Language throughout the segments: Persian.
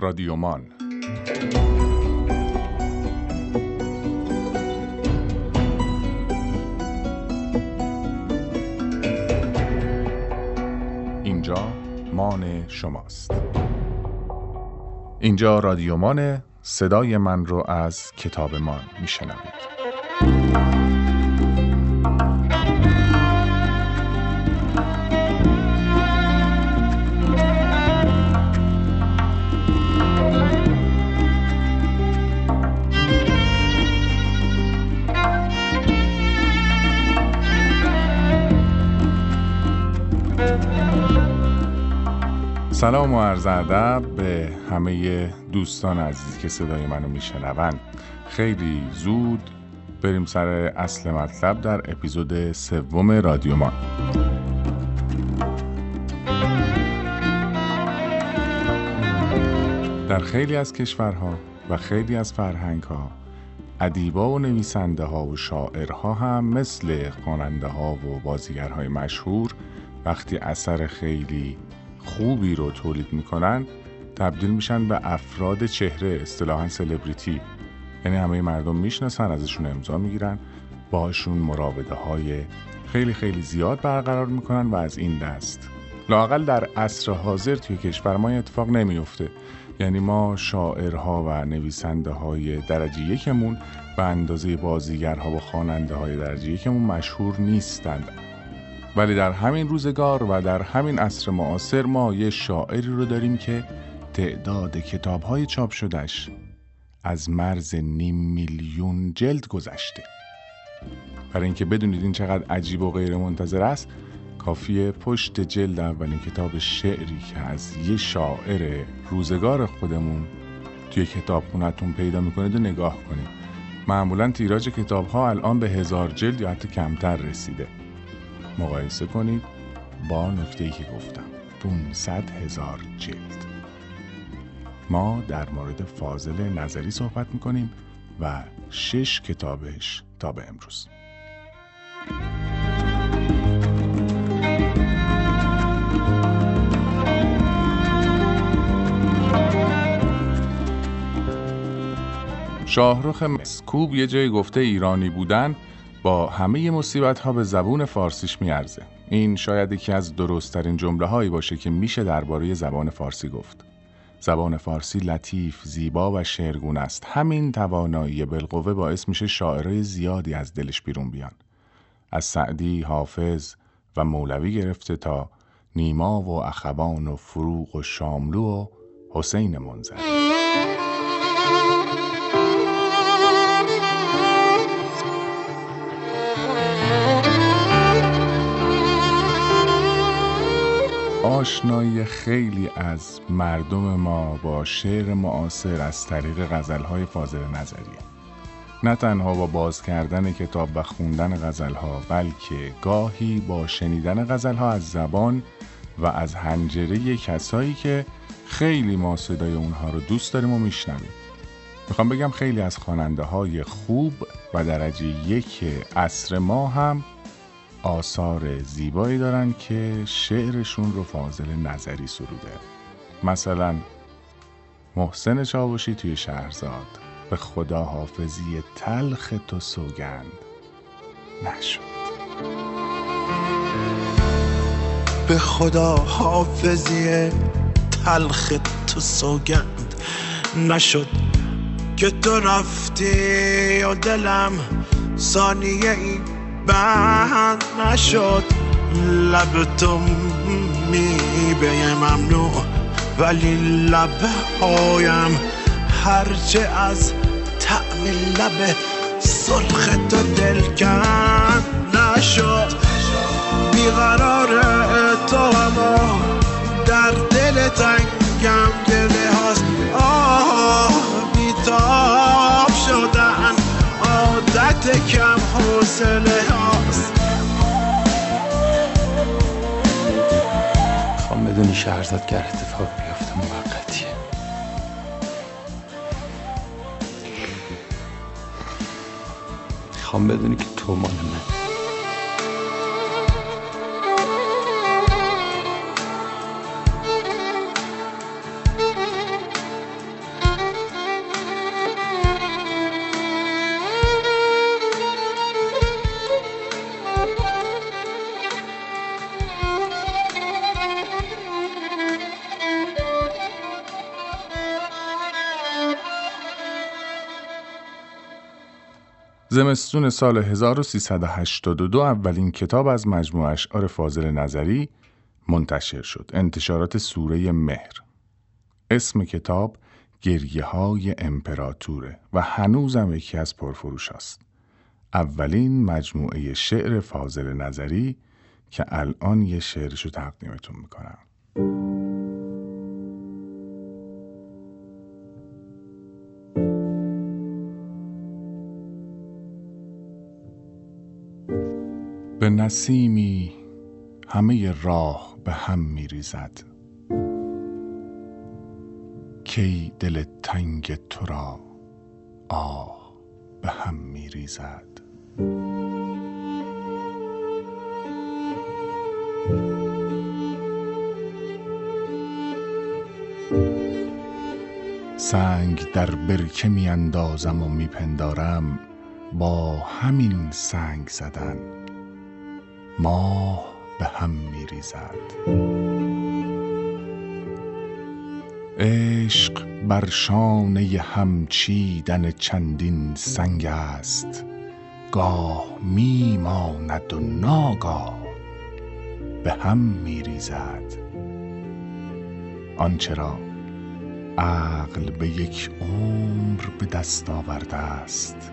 رادیومان اینجا مان شماست. اینجا رادیومان صدای من رو از کتابمان میشنوید. سلام و عرض ادب به همه دوستان عزیزی که صدای منو میشنون. خیلی زود بریم سر اصل مطلب در اپیزود سوم رادیو ما. در خیلی از کشورها و خیلی از فرهنگها ادیبا و نویسنده ها و شاعرها هم مثل خواننده ها و بازیگرهای مشهور وقتی اثر خیلی خوبی رو تولید می‌کنن تبدیل میشن به افراد چهره اصطلاحا سلبریتی یعنی همه مردم می‌شناسن ازشون امضا می‌گیرن باشون مراوده های خیلی خیلی زیاد برقرار می‌کنن و از این دست. لاقل در عصر حاضر توی کشور ما اتفاق نمیفته یعنی ما شاعرها و نویسنده های درجه یکمون به اندازه بازیگرها و خواننده های درجه یکمون مشهور نیستند. ولی در همین روزگار و در همین عصر معاصر ما یه شاعری رو داریم که تعداد کتاب های چاپ شدهش از مرز نیم میلیون جلد گذشته. برای اینکه بدونید این چقدر عجیب و غیر منتظر است کافیه پشت جلد اولین کتاب شعری که از یه شاعر روزگار خودمون توی کتاب خونتون پیدا می‌کنید و نگاه کنید. معمولا تیراژ کتاب ها الان به هزار جلد یا حتی کمتر رسیده. مقایسه کنید با نکته که گفتم. 500 هزار جلد. ما در مورد فاضل نظری صحبت می‌کنیم و شش کتابش تا به امروز. شاهرخ مسکوب یه جای گفته ایرانی بودن همه مصیبت ها به زبون فارسیش میارزه. این شاید یکی از درستترین جمله هایی باشه که میشه درباره زبان فارسی گفت. زبان فارسی لطیف، زیبا و شعرگون است. همین توانایی بالقوه باعث میشه شاعرای زیادی از دلش بیرون بیان. از سعدی، حافظ و مولوی گرفته تا نیما و اخوان و فروغ و شاملو و حسین منظر. آشنایی خیلی از مردم ما با شعر معاصر از طریق غزلهای فاضل نظریه. نه تنها با باز کردن کتاب و خوندن غزلها بلکه گاهی با شنیدن غزلها از زبان و از هنجره کسایی که خیلی ما صدای اونها رو دوست داریم و میشنویم. می‌خوام بگم خیلی از خواننده های خوب و درجه یک عصر ما هم آثار زیبایی دارن که شعرشون رو فاضل نظری سروده. مثلا محسن چاوشی توی شهرزاد به خدا حافظی تلخ تو سوگند نشد. به خدا حافظی تلخ تو سوگند نشد که تو رفتی و دلم ثانیه ای بند نشد. لب تو میبه ممنوع ولی لب هایم هرچه از طعم لب سرخ تو دلکن نشد. بیقرار تو اما در دل تنگم گله هاست. آه بیتاب شدن عادت کم حوصله. شهرزاد گر اتفاق بیفته موقتیه. خوام بدونی که تو مال من زمستون سال 1382 اولین کتاب از مجموعه اشعار فاضل نظری منتشر شد. انتشارات سوره مهر. اسم کتاب گریه های امپراتوره و هنوزم یکی از پرفروش است. اولین مجموعه شعر فاضل نظری که الان یه شعرش رو تقدیمتون می‌کنم. به نسیمی همه راه به هم میریزد. کی دل تنگ تو را آه به هم میریزد. سنگ در برکه می اندازم و میپندارم با همین سنگ زدن. ماه به هم می ریزد عشق بر شانه هم چیدن چندین سنگ است. گاه می ماند و ناگاه به هم می ریزد آنچرا عقل به یک عمر به دست آورده است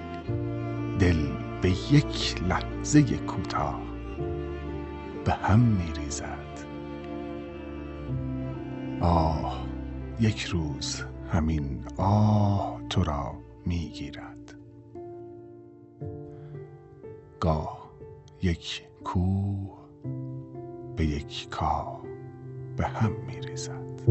دل به یک لحظه کوتاه. به هم می ریزد آه یک روز همین آه تو را می گیرد گاه یک کوه به یک کاه به هم می ریزد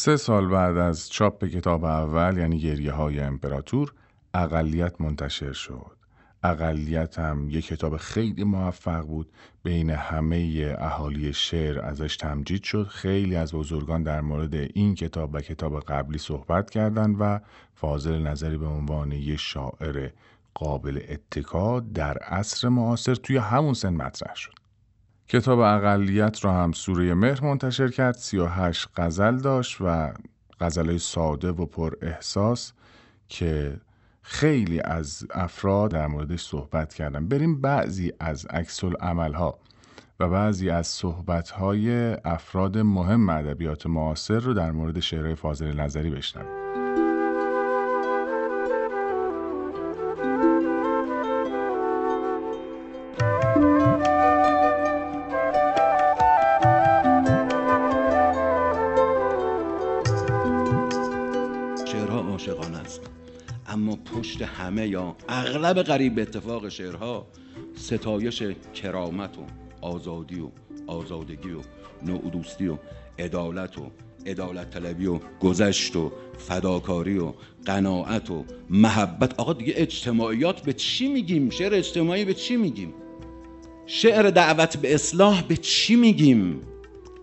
سه سال بعد از چاپ کتاب اول یعنی گریه های امپراتور اقلیت منتشر شد. اقلیت هم یک کتاب خیلی موفق بود. بین همه اهالی شعر ازش تمجید شد. خیلی از بزرگان در مورد این کتاب و کتاب قبلی صحبت کردند و فاضل نظری به عنوان یک شاعر قابل اتکا در عصر معاصر توی همون سن مطرح شد. کتاب اقلیت را هم سوره مهر منتشر کرد 38 غزل داشت و غزلهای ساده و پر احساس که خیلی از افراد در موردش صحبت کردن. بریم بعضی از عکس ها و بعضی از صحبت افراد مهم ادبیات معاصر رو در مورد شعرهای فاضل نظری بشنویم. همه یا اغلب قریب اتفاق شعرها ستایش کرامت و آزادی و آزادگی و نوع دوستی و عدالت و عدالت طلبی و گذشت و فداکاری و قناعت و محبت. آقا دیگه اجتماعیات به چی میگیم؟ شعر اجتماعی به چی میگیم؟ شعر دعوت به اصلاح به چی میگیم؟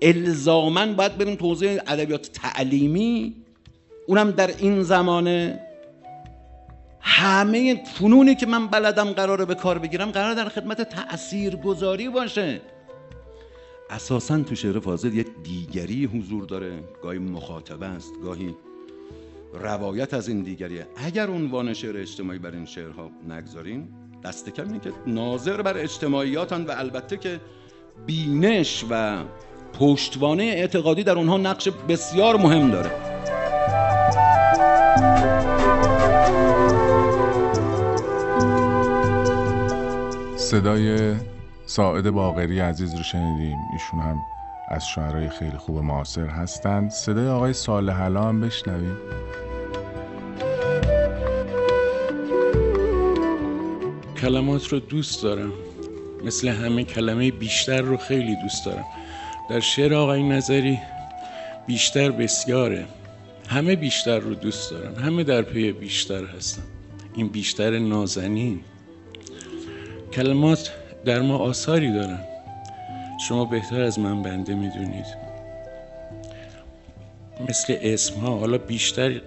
الزامن باید بریم توضیح ادبیات تعلیمی. اونم در این زمانه همه فنونی که من بلدم قراره به کار بگیرم قرار در خدمت تأثیر گذاری باشه. اساسا تو شعر فاضل یک دیگری حضور داره. گاهی مخاطبه است گاهی روایت از این دیگریه. اگر عنوان شعر اجتماعی بر این شعرها نگذاریم دست کم که ناظر بر اجتماعیاتن و البته که بینش و پشتوانه اعتقادی در اونها نقش بسیار مهم داره. صدای ساعد باقری عزیز رو شنیدیم. ایشون هم از شعرهای خیلی خوب معاصر هستند صدای آقای صالح هم بشنویم. کلمات رو دوست دارم. مثل همه کلمه بیشتر رو خیلی دوست دارم. در شعر آقای نظری بیشتر بسیاره. همه بیشتر رو دوست دارم. همه در پی بیشتر هستم این بیشتر نازنین. کلمات در ما آثاری دارن. شما بهتر از من بنده می‌دونید. مثل اسم ها حالا بیشتر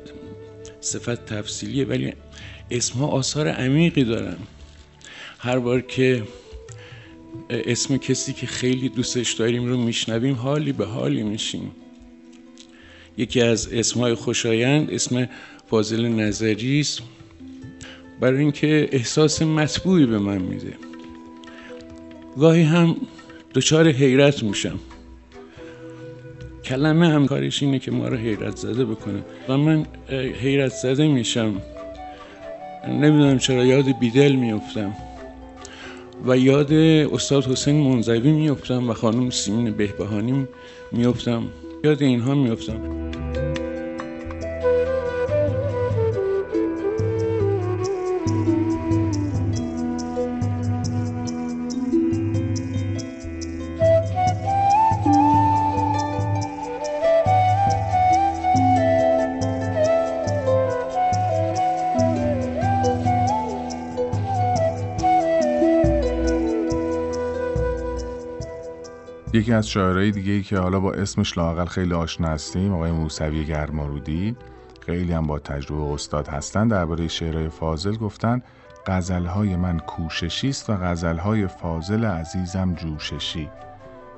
صفت تفصیلیه ولی اسم ها آثار عمیقی دارن. هر بار که اسم کسی که خیلی دوستش داریم رو میشنویم حالی به حالی میشیم. یکی از اسمهای خوشایند اسم فاضل نظری است برای اینکه احساس مطبوعی به من میده. گاهی هم دچار حیرت میشم. کلمه هم کارش اینه که ما رو حیرت زده بکنه. و من حیرت زده میشم. نمی‌دونم چرا یاد بیدل میفتم و یاد استاد حسین منزوی میفتم و خانم سیمین بهبهانی میفتم یاد اینها میفتم یکی از شاعرای دیگه ای که حالا با اسمش لاقل خیلی آشنا هستیم آقای موسوی گرمارودی. خیلی هم با تجربه استاد هستن. درباره شعرهای فاضل گفتن غزلهای من کوششی است و غزلهای فاضل عزیزم جوششی.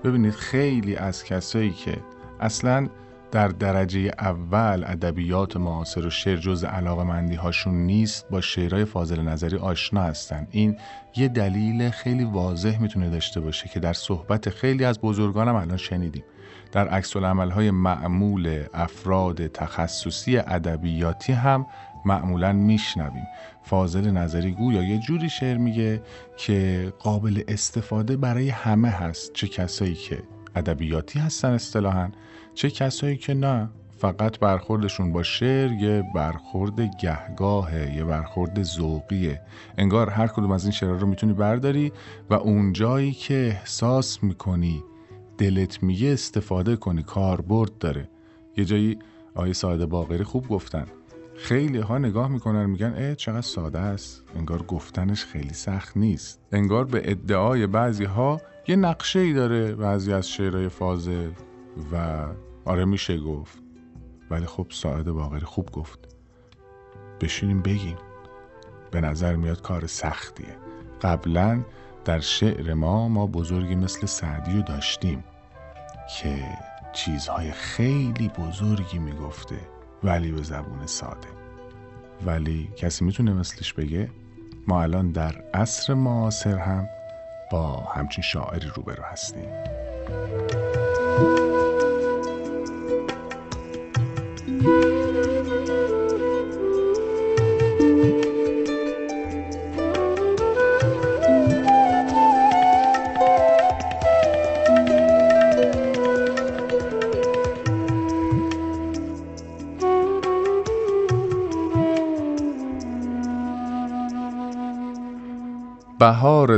ببینید خیلی از کسایی که اصلا در درجه اول ادبیات معاصر و شعر جز علاقه مندی هاشون نیست با شعرهای فاضل نظری آشنا هستن. این یه دلیل خیلی واضح می‌تونه داشته باشه که در صحبت خیلی از بزرگانم الان شنیدیم. در عکس های معمول افراد تخصصی ادبیاتی هم معمولا میشنویم. فاضل نظری گویا یه جوری شعر میگه که قابل استفاده برای همه هست چه کسایی که ادبیاتی هستن اصطلاحا. چه کسایی که نه فقط برخوردشون با شعر یه برخورد گهگاهه یه برخورد ذوقیه. انگار هر کدوم از این شعرها رو می‌تونی برداری و اون جایی که احساس می‌کنی دلت میگه استفاده کنی کاربرد داره. یه جایی آیه ساده باقری خوب گفتن. خیلی ها نگاه می‌کنن میگن اه چقدر ساده است. انگار گفتنش خیلی سخت نیست. انگار به ادعای بعضی ها یه نقشه ای داره بعضی از شعرهای فاضل. و آره میشه گفت. ولی خب ساعد باقری خوب گفت. بشینیم بگیم. به نظر میاد کار سختیه. قبلا در شعر ما ما بزرگی مثل سعدی رو داشتیم که چیزهای خیلی بزرگی می‌گفته ولی به زبون ساده. ولی کسی می‌تونه مثلش بگه؟ ما الان در عصر معاصر هم با همچین شاعری روبرو هستیم. بهار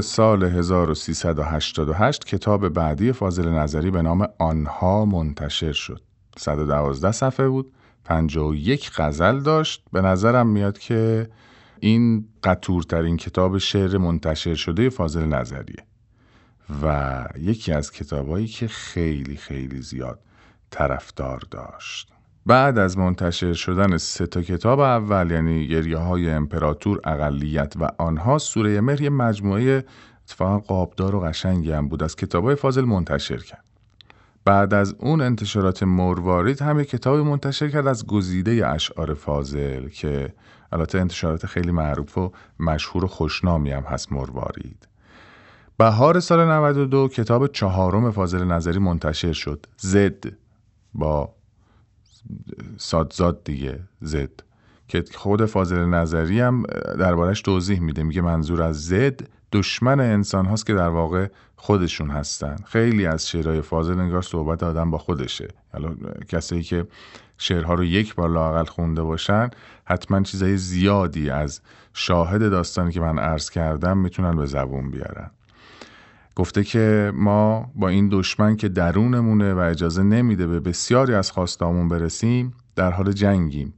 سال 1388 کتاب بعدی فاضل نظری به نام آنها منتشر شد. 112 صفحه بود. 51 غزل داشت. به نظرم میاد که این قطورترین کتاب شعر منتشر شده فاضل نظریه و یکی از کتابایی که خیلی خیلی زیاد طرفدار داشت. بعد از منتشر شدن سه تا کتاب اول یعنی گریه های امپراتور اقلیت و آنها سوره مهر مجموعه اتفاقا قابدار و قشنگی هم بود از کتاب های فاضل منتشر کرد. بعد از اون انتشارات مروارید هم یک کتاب منتشر کرد از گزیده اشعار فاضل که البته انتشارات خیلی معروف و مشهور و خوشنامی هم هست مروارید. بهار سال 92 کتاب چهارم فاضل نظری منتشر شد. زد. با سادزاد دیگه زد. که خود فاضل نظری هم دربارش توضیح میده. میگه منظور از زد دشمن انسان هاست که در واقع خودشون هستن. خیلی از شعرهای فاضل انگار صحبت آدم با خودشه. حالا کسایی که شعرها رو یک بار لاقل خونده باشن حتما چیزای زیادی از شاهد داستانی که من عرض کردم می‌تونن به زبون بیارن. گفته که ما با این دشمن که درونمونه و اجازه نمیده به بسیاری از خواستامون برسیم در حال جنگیم.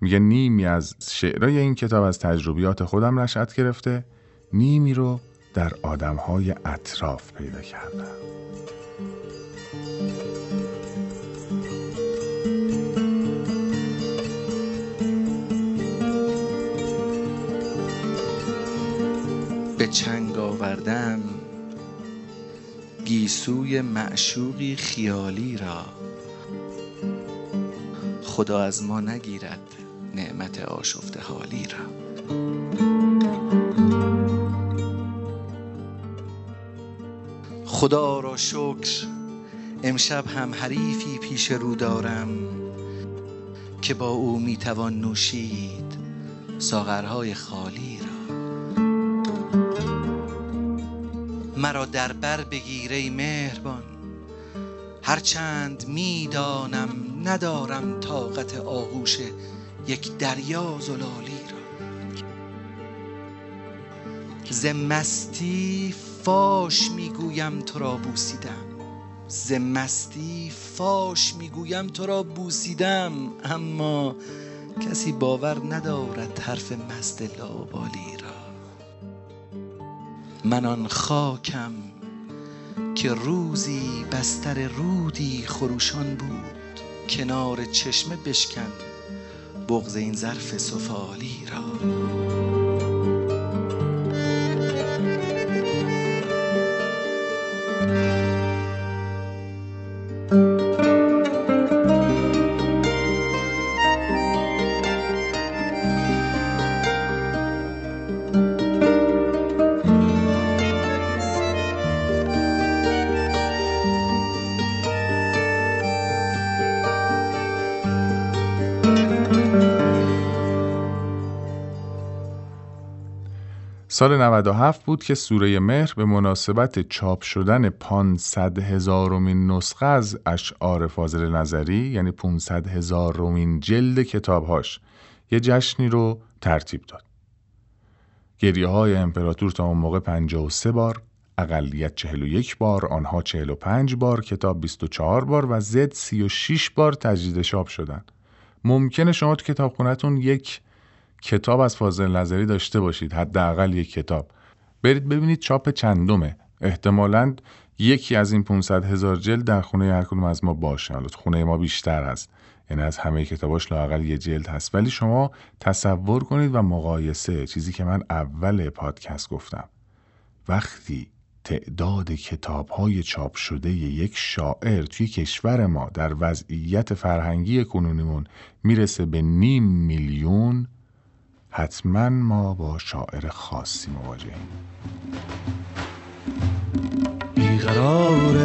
میگه نیمی از شعرهای این کتاب از تجربیات خودم نشأت گرفته نیمی رو در آدمهای اطراف پیدا کردم به چنگ آوردم گیسوی معشوقی خیالی را خدا از ما نگیرد نعمت آشفت حالی را. خدا را شکر. امشب هم حریفی پیش رو دارم که با او می‌توان نوشید ساغرهای خالی را. مرا در بر بگیره مهربان. هرچند می‌دانم ندارم طاقت آغوش یک دریا زلالی را. ز مستی فاش می‌گویم تو را بوسیدم. ز مستی فاش می‌گویم تو را بوسیدم. اما کسی باور ندارد حرف مست لابالی را. من آن خاکم که روزی بستر رودی خروشان بود. کنار چشمه بشکن بغز این ظرف سفالی را. سال 97 بود که سوره مهر به مناسبت چاپ شدن 500 هزارمین نسخه از اشعار فاضل نظری یعنی 500 هزارمین جلد کتابهاش یه جشنی رو ترتیب داد. گریه های امپراتور تا اون موقع 53 بار، اقلیت 41 بار، آنها 45 بار، کتاب 24 بار و زد 36 بار تجدید چاپ شدن. ممکنه شما تو کتابخونهتون یک کتاب از فاضل نظری داشته باشید حداقل یک کتاب. برید ببینید چاپ چندمه. احتمالا یکی از این 500 هزار جلد در خونه هر کدوم از ما باشه حالا خونه ما بیشتر هست. یعنی از همه کتاباش لاقل یه جلد هست. ولی شما تصور کنید و مقایسه. چیزی که من اول پادکست گفتم. وقتی تعداد کتاب های چاپ شده یک شاعر توی کشور ما در وضعیت فرهنگی کنونیمون می‌رسه به نیم میلیون حتما ما با شاعر خاصی مواجهیم بیقرار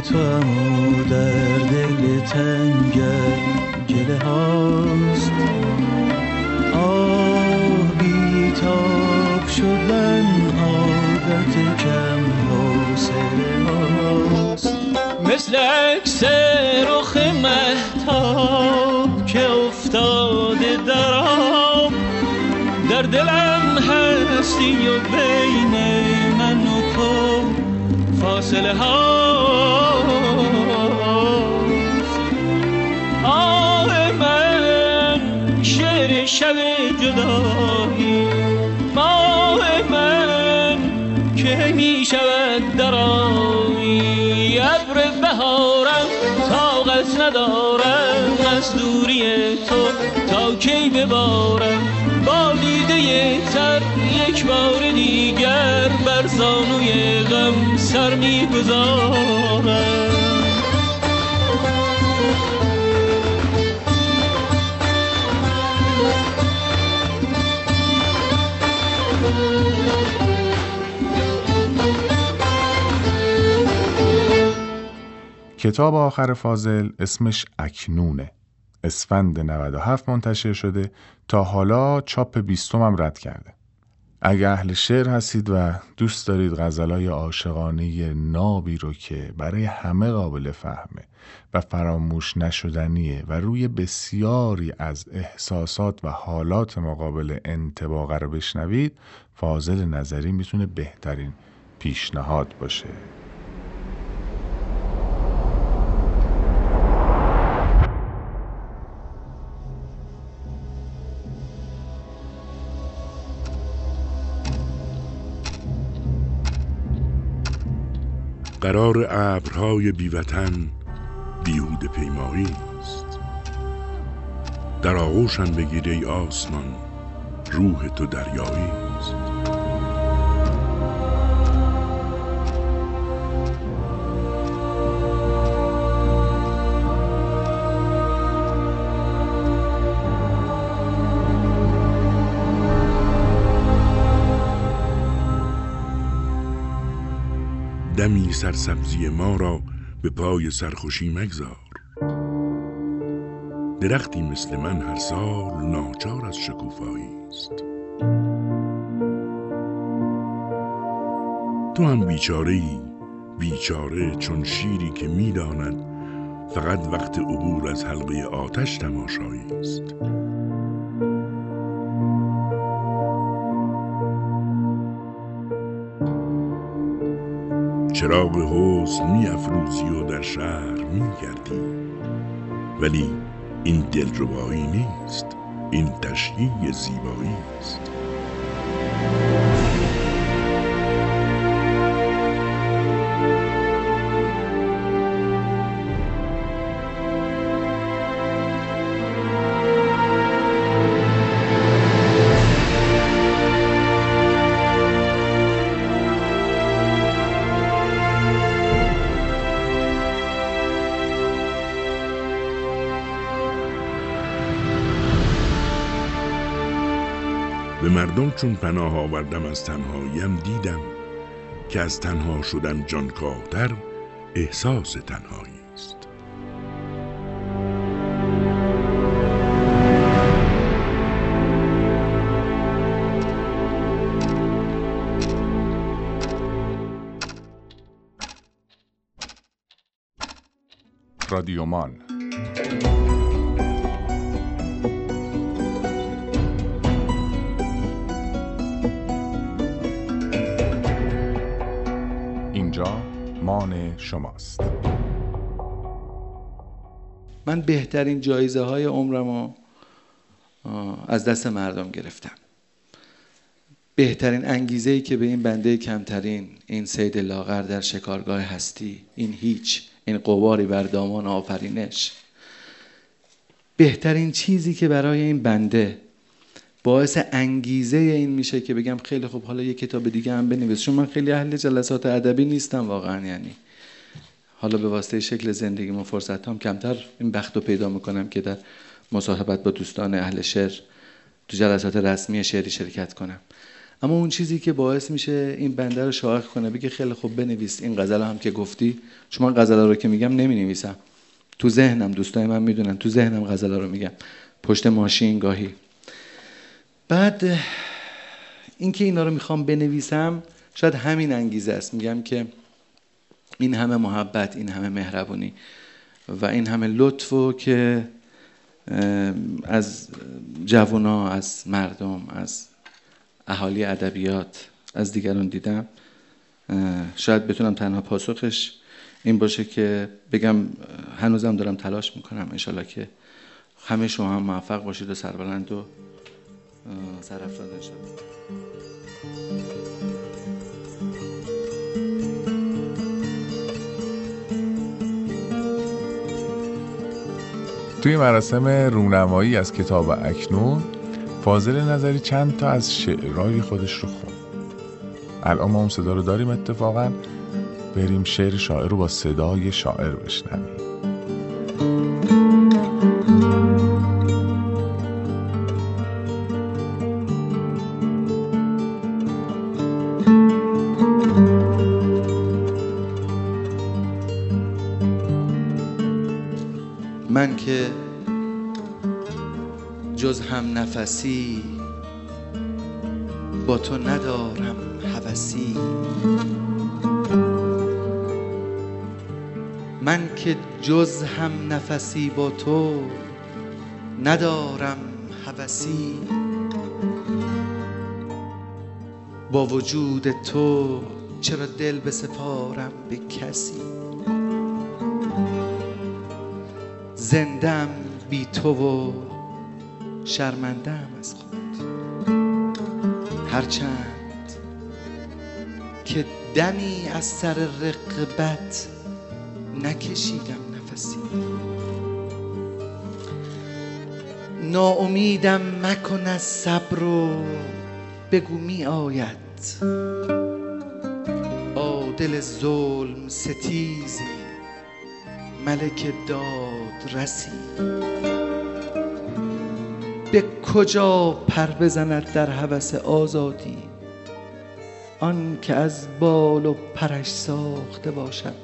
تو در دل تنگ گله هاست. آه بیتاب شدن عادت کم حوصله هاست مثل عکس رخ محتاب در دلم هستی و بین من و تو فاصله هاست آه من شعر شب جدایی. ماه من که می شود درایی ابر بهارم طاقت ندارم از دوری تو تا کی ببارم. با دیده تر یک بار دیگر بر زانوی غم سر می‌گذارم. کتاب آخر فاضل اسمش اکنونه. اسفند 97 منتشر شده تا حالا چاپ بیستم هم رد کرده. اگه اهل شعر هستید و دوست دارید غزلای عاشقانه نابی رو که برای همه قابل فهمه و فراموش نشدنیه و روی بسیاری از احساسات و حالات مقابل انتباقه رو بشنوید فاضل نظری می‌تونه بهترین پیشنهاد باشه. قرار ابرهای بیوطن بیهوده پیمایی است در آغوشم بگیر ای آسمان روح تو دریایی است سرسبزی ما را به پای سرخوشی مگذار. درختی مثل من هر سال ناچار از شکوفایی است. تو هم بیچاره ای بیچاره چون شیری که می‌داند فقط وقت عبور از حلقه آتش تماشایی است. چراغ حسن می افروزی و در شهر می گردی ولی این دلربایی نیست این تشییع زیبایی است. به مردم چون پناه آوردم از تنهاییم دیدم که از تنها شدن جانکاهتر احساس تنهایی است. رادیومان اینجا مان شماست. من بهترین جایزه های عمرم از دست مردم گرفتم. بهترین انگیزه ای که به این بنده کمترین این سید لاغر در شکارگاه هستی این هیچ این قواری بر دامان آفرینش. بهترین چیزی که برای این بنده باعث انگیزه این میشه که بگم خیلی خوب حالا یه کتاب دیگه هم بنویس. چون من خیلی اهل جلسات ادبی نیستم واقعا یعنی حالا به واسطه شکل زندگی و فرصت هم کمتر این بخت رو پیدا می‌کنم که در مصاحبت با دوستان اهل شعر تو جلسات رسمی شعری شرکت کنم. اما اون چیزی که باعث میشه این بنده رو شاهق کنه بگه خیلی خوب بنویس این غزل هم که گفتی. چون من غزل رو که میگم نمی نویسم تو ذهنم دوستای من می‌دونن تو ذهنم غزل رو میگم پشت ماشین گاهی. بعد اینکه اینا رو می‌خوام بنویسم شاید همین انگیزه است. میگم که این همه محبت این همه مهربونی و این همه لطف که از جوونا از مردم از اهالی ادبیات از دیگران دیدم. شاید بتونم تنها پاسخش این باشه که بگم هنوزم دارم تلاش می‌کنم انشالله که همه شما هم موفق باشید و سربلند و سرافراز انشالله توی مراسم رونمایی از کتاب اکنون فاضل نظری چند تا از شعرهای خودش رو خون. الان ما اون صدا رو داریم اتفاقا. بریم شعر شاعر رو با صدای شاعر بشنویم. نفسی با تو ندارم هوسی من که جز هم نفسی با تو ندارم هوسی با وجود تو چرا دل بسپارم به کسی؟ زندم بی تو و شرمندم از خود. هرچند که دمی از سر رقبت نکشیدم نفسی. ناامیدم مکن از صبر و بگو می آید. عادل ظلم ستیزی ملک داد رسی. به کجا پر بزند در هوس آزادی؟ آن که از بال و پرش ساخته باشد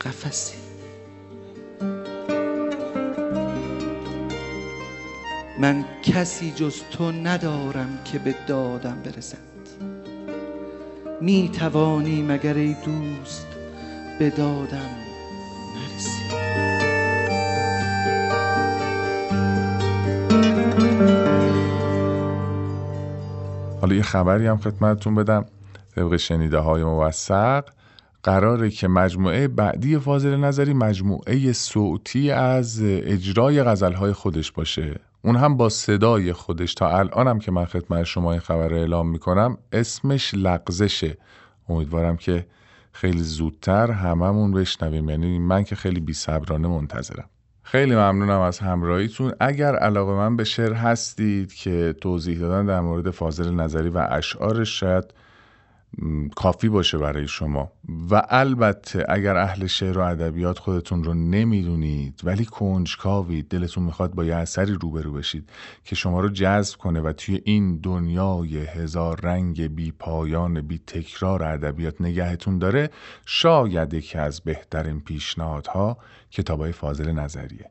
قفسی من کسی جز تو ندارم که به دادم برسد. می توانی مگر ای دوست به دادم حالا یه خبری هم خدمتتون بدم. طبق شنیده های موثق قراره که مجموعه بعدی فاضل نظری مجموعه صوتی از اجرای غزلهای خودش باشه. اون هم با صدای خودش. تا الانم که من خدمت شما این خبر رو اعلام می‌کنم اسمش لغزشه. امیدوارم که خیلی زودتر هممون بشنویم. یعنی من که خیلی بیصبرانه منتظرم. خیلی ممنونم از همراهیتون. اگر علاقه من به شعر هستید که توضیح دادن در مورد فاضل نظری و اشعارش شاید کافی باشه برای شما. و البته اگر اهل شعر و ادبیات خودتون رو نمی‌دونید ولی کنجکاوید دلتون می‌خواد با یه اثری روبرو بشید که شما رو جذب کنه و توی این دنیای هزار رنگ بی پایان بی تکرار ادبیات نگهتون داره شاید یکی از بهترین پیشنهادها کتابای فاضل نظریه.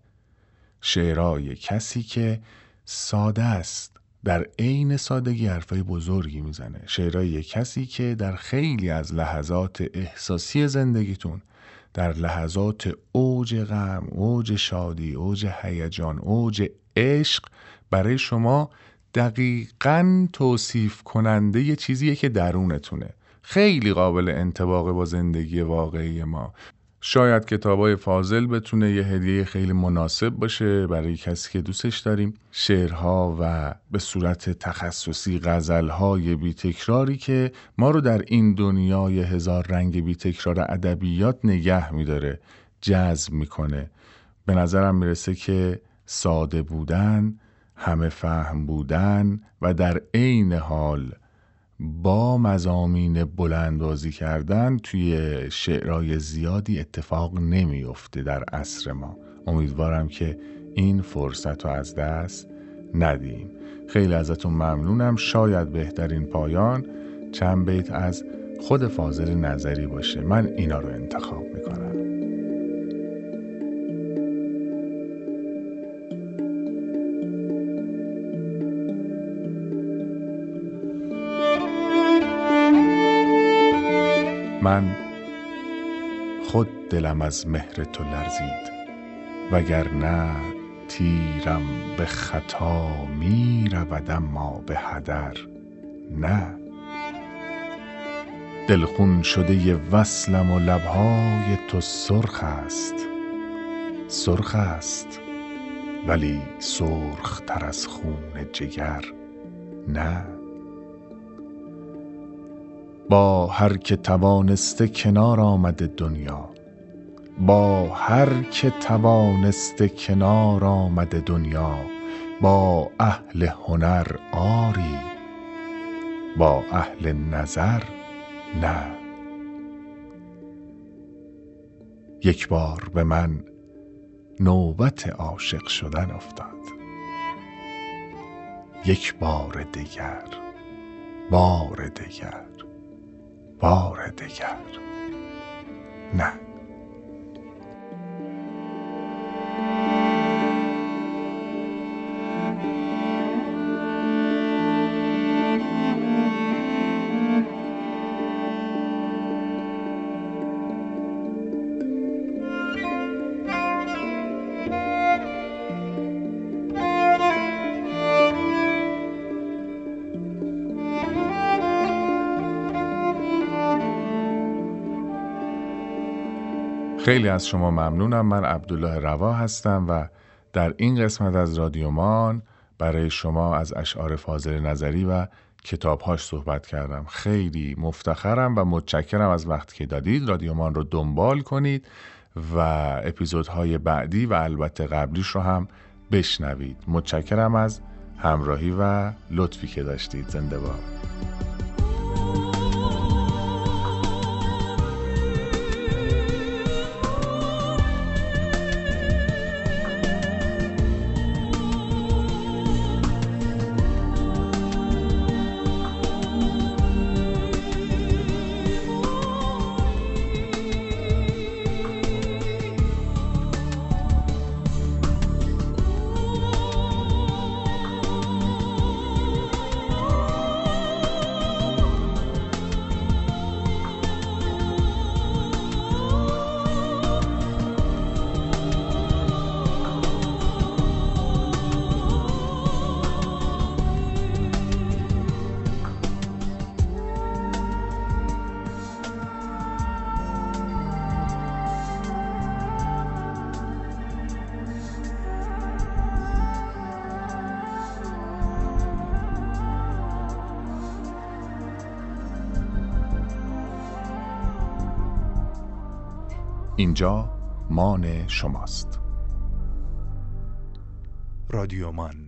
شعرهای کسی که ساده است. در عین سادگی حرفای بزرگی می‌زنه. شعرهای کسی که در خیلی از لحظات احساسی زندگیتون در لحظات اوج غم، اوج شادی، اوج هیجان، اوج عشق برای شما دقیقا توصیف کننده یه چیزیه که درونتونه. خیلی قابل انتباقه با زندگی واقعی ما. شاید کتابای فاضل بتونه یه هدیه خیلی مناسب باشه برای کسی که دوستش داریم. شعرها و به صورت تخصصی غزلهای بی تکراری که ما رو در این دنیای هزار رنگ بی تکرار ادبیات نگه میداره جذب می‌کنه. به نظرم می‌رسه که ساده بودن همه فهم بودن و در عین حال با مزامین بلند بازی کردن توی شعرهای زیادی اتفاق نمیفته در عصر ما. امیدوارم که این فرصت رو از دست ندیم خیلی ازتون ممنونم. شاید بهترین پایان چند بیت از خود فاضل نظری باشه. من اینا رو انتخاب می‌کنم. من خود دلم از مهر تو لرزید وگرنه تیرم به خطا می رود اما به هدر نه. دلخون شده وصلم و لبهای تو سرخ است سرخ است ولی سرخ تر از خون جگر نه. با هر که توانسته کنار آمده دنیا با هر که توانسته کنار آمده دنیا با اهل هنر آری با اهل نظر نه. یک بار به من نوبت عاشق شدن افتاد. یک بار دیگر بار دیگر. بار دیگر. نه. خیلی از شما ممنونم. من عبدالله روا هستم و در این قسمت از رادیومان برای شما از اشعار فاضل نظری و کتابهاش صحبت کردم. خیلی مفتخرم و متشکرم از وقتی که دادید. رادیومان رو دنبال کنید و اپیزودهای بعدی و البته قبلیش رو هم بشنوید. متشکرم از همراهی و لطفی که داشتید. زنده باد. اینجا مان شماست. رادیو من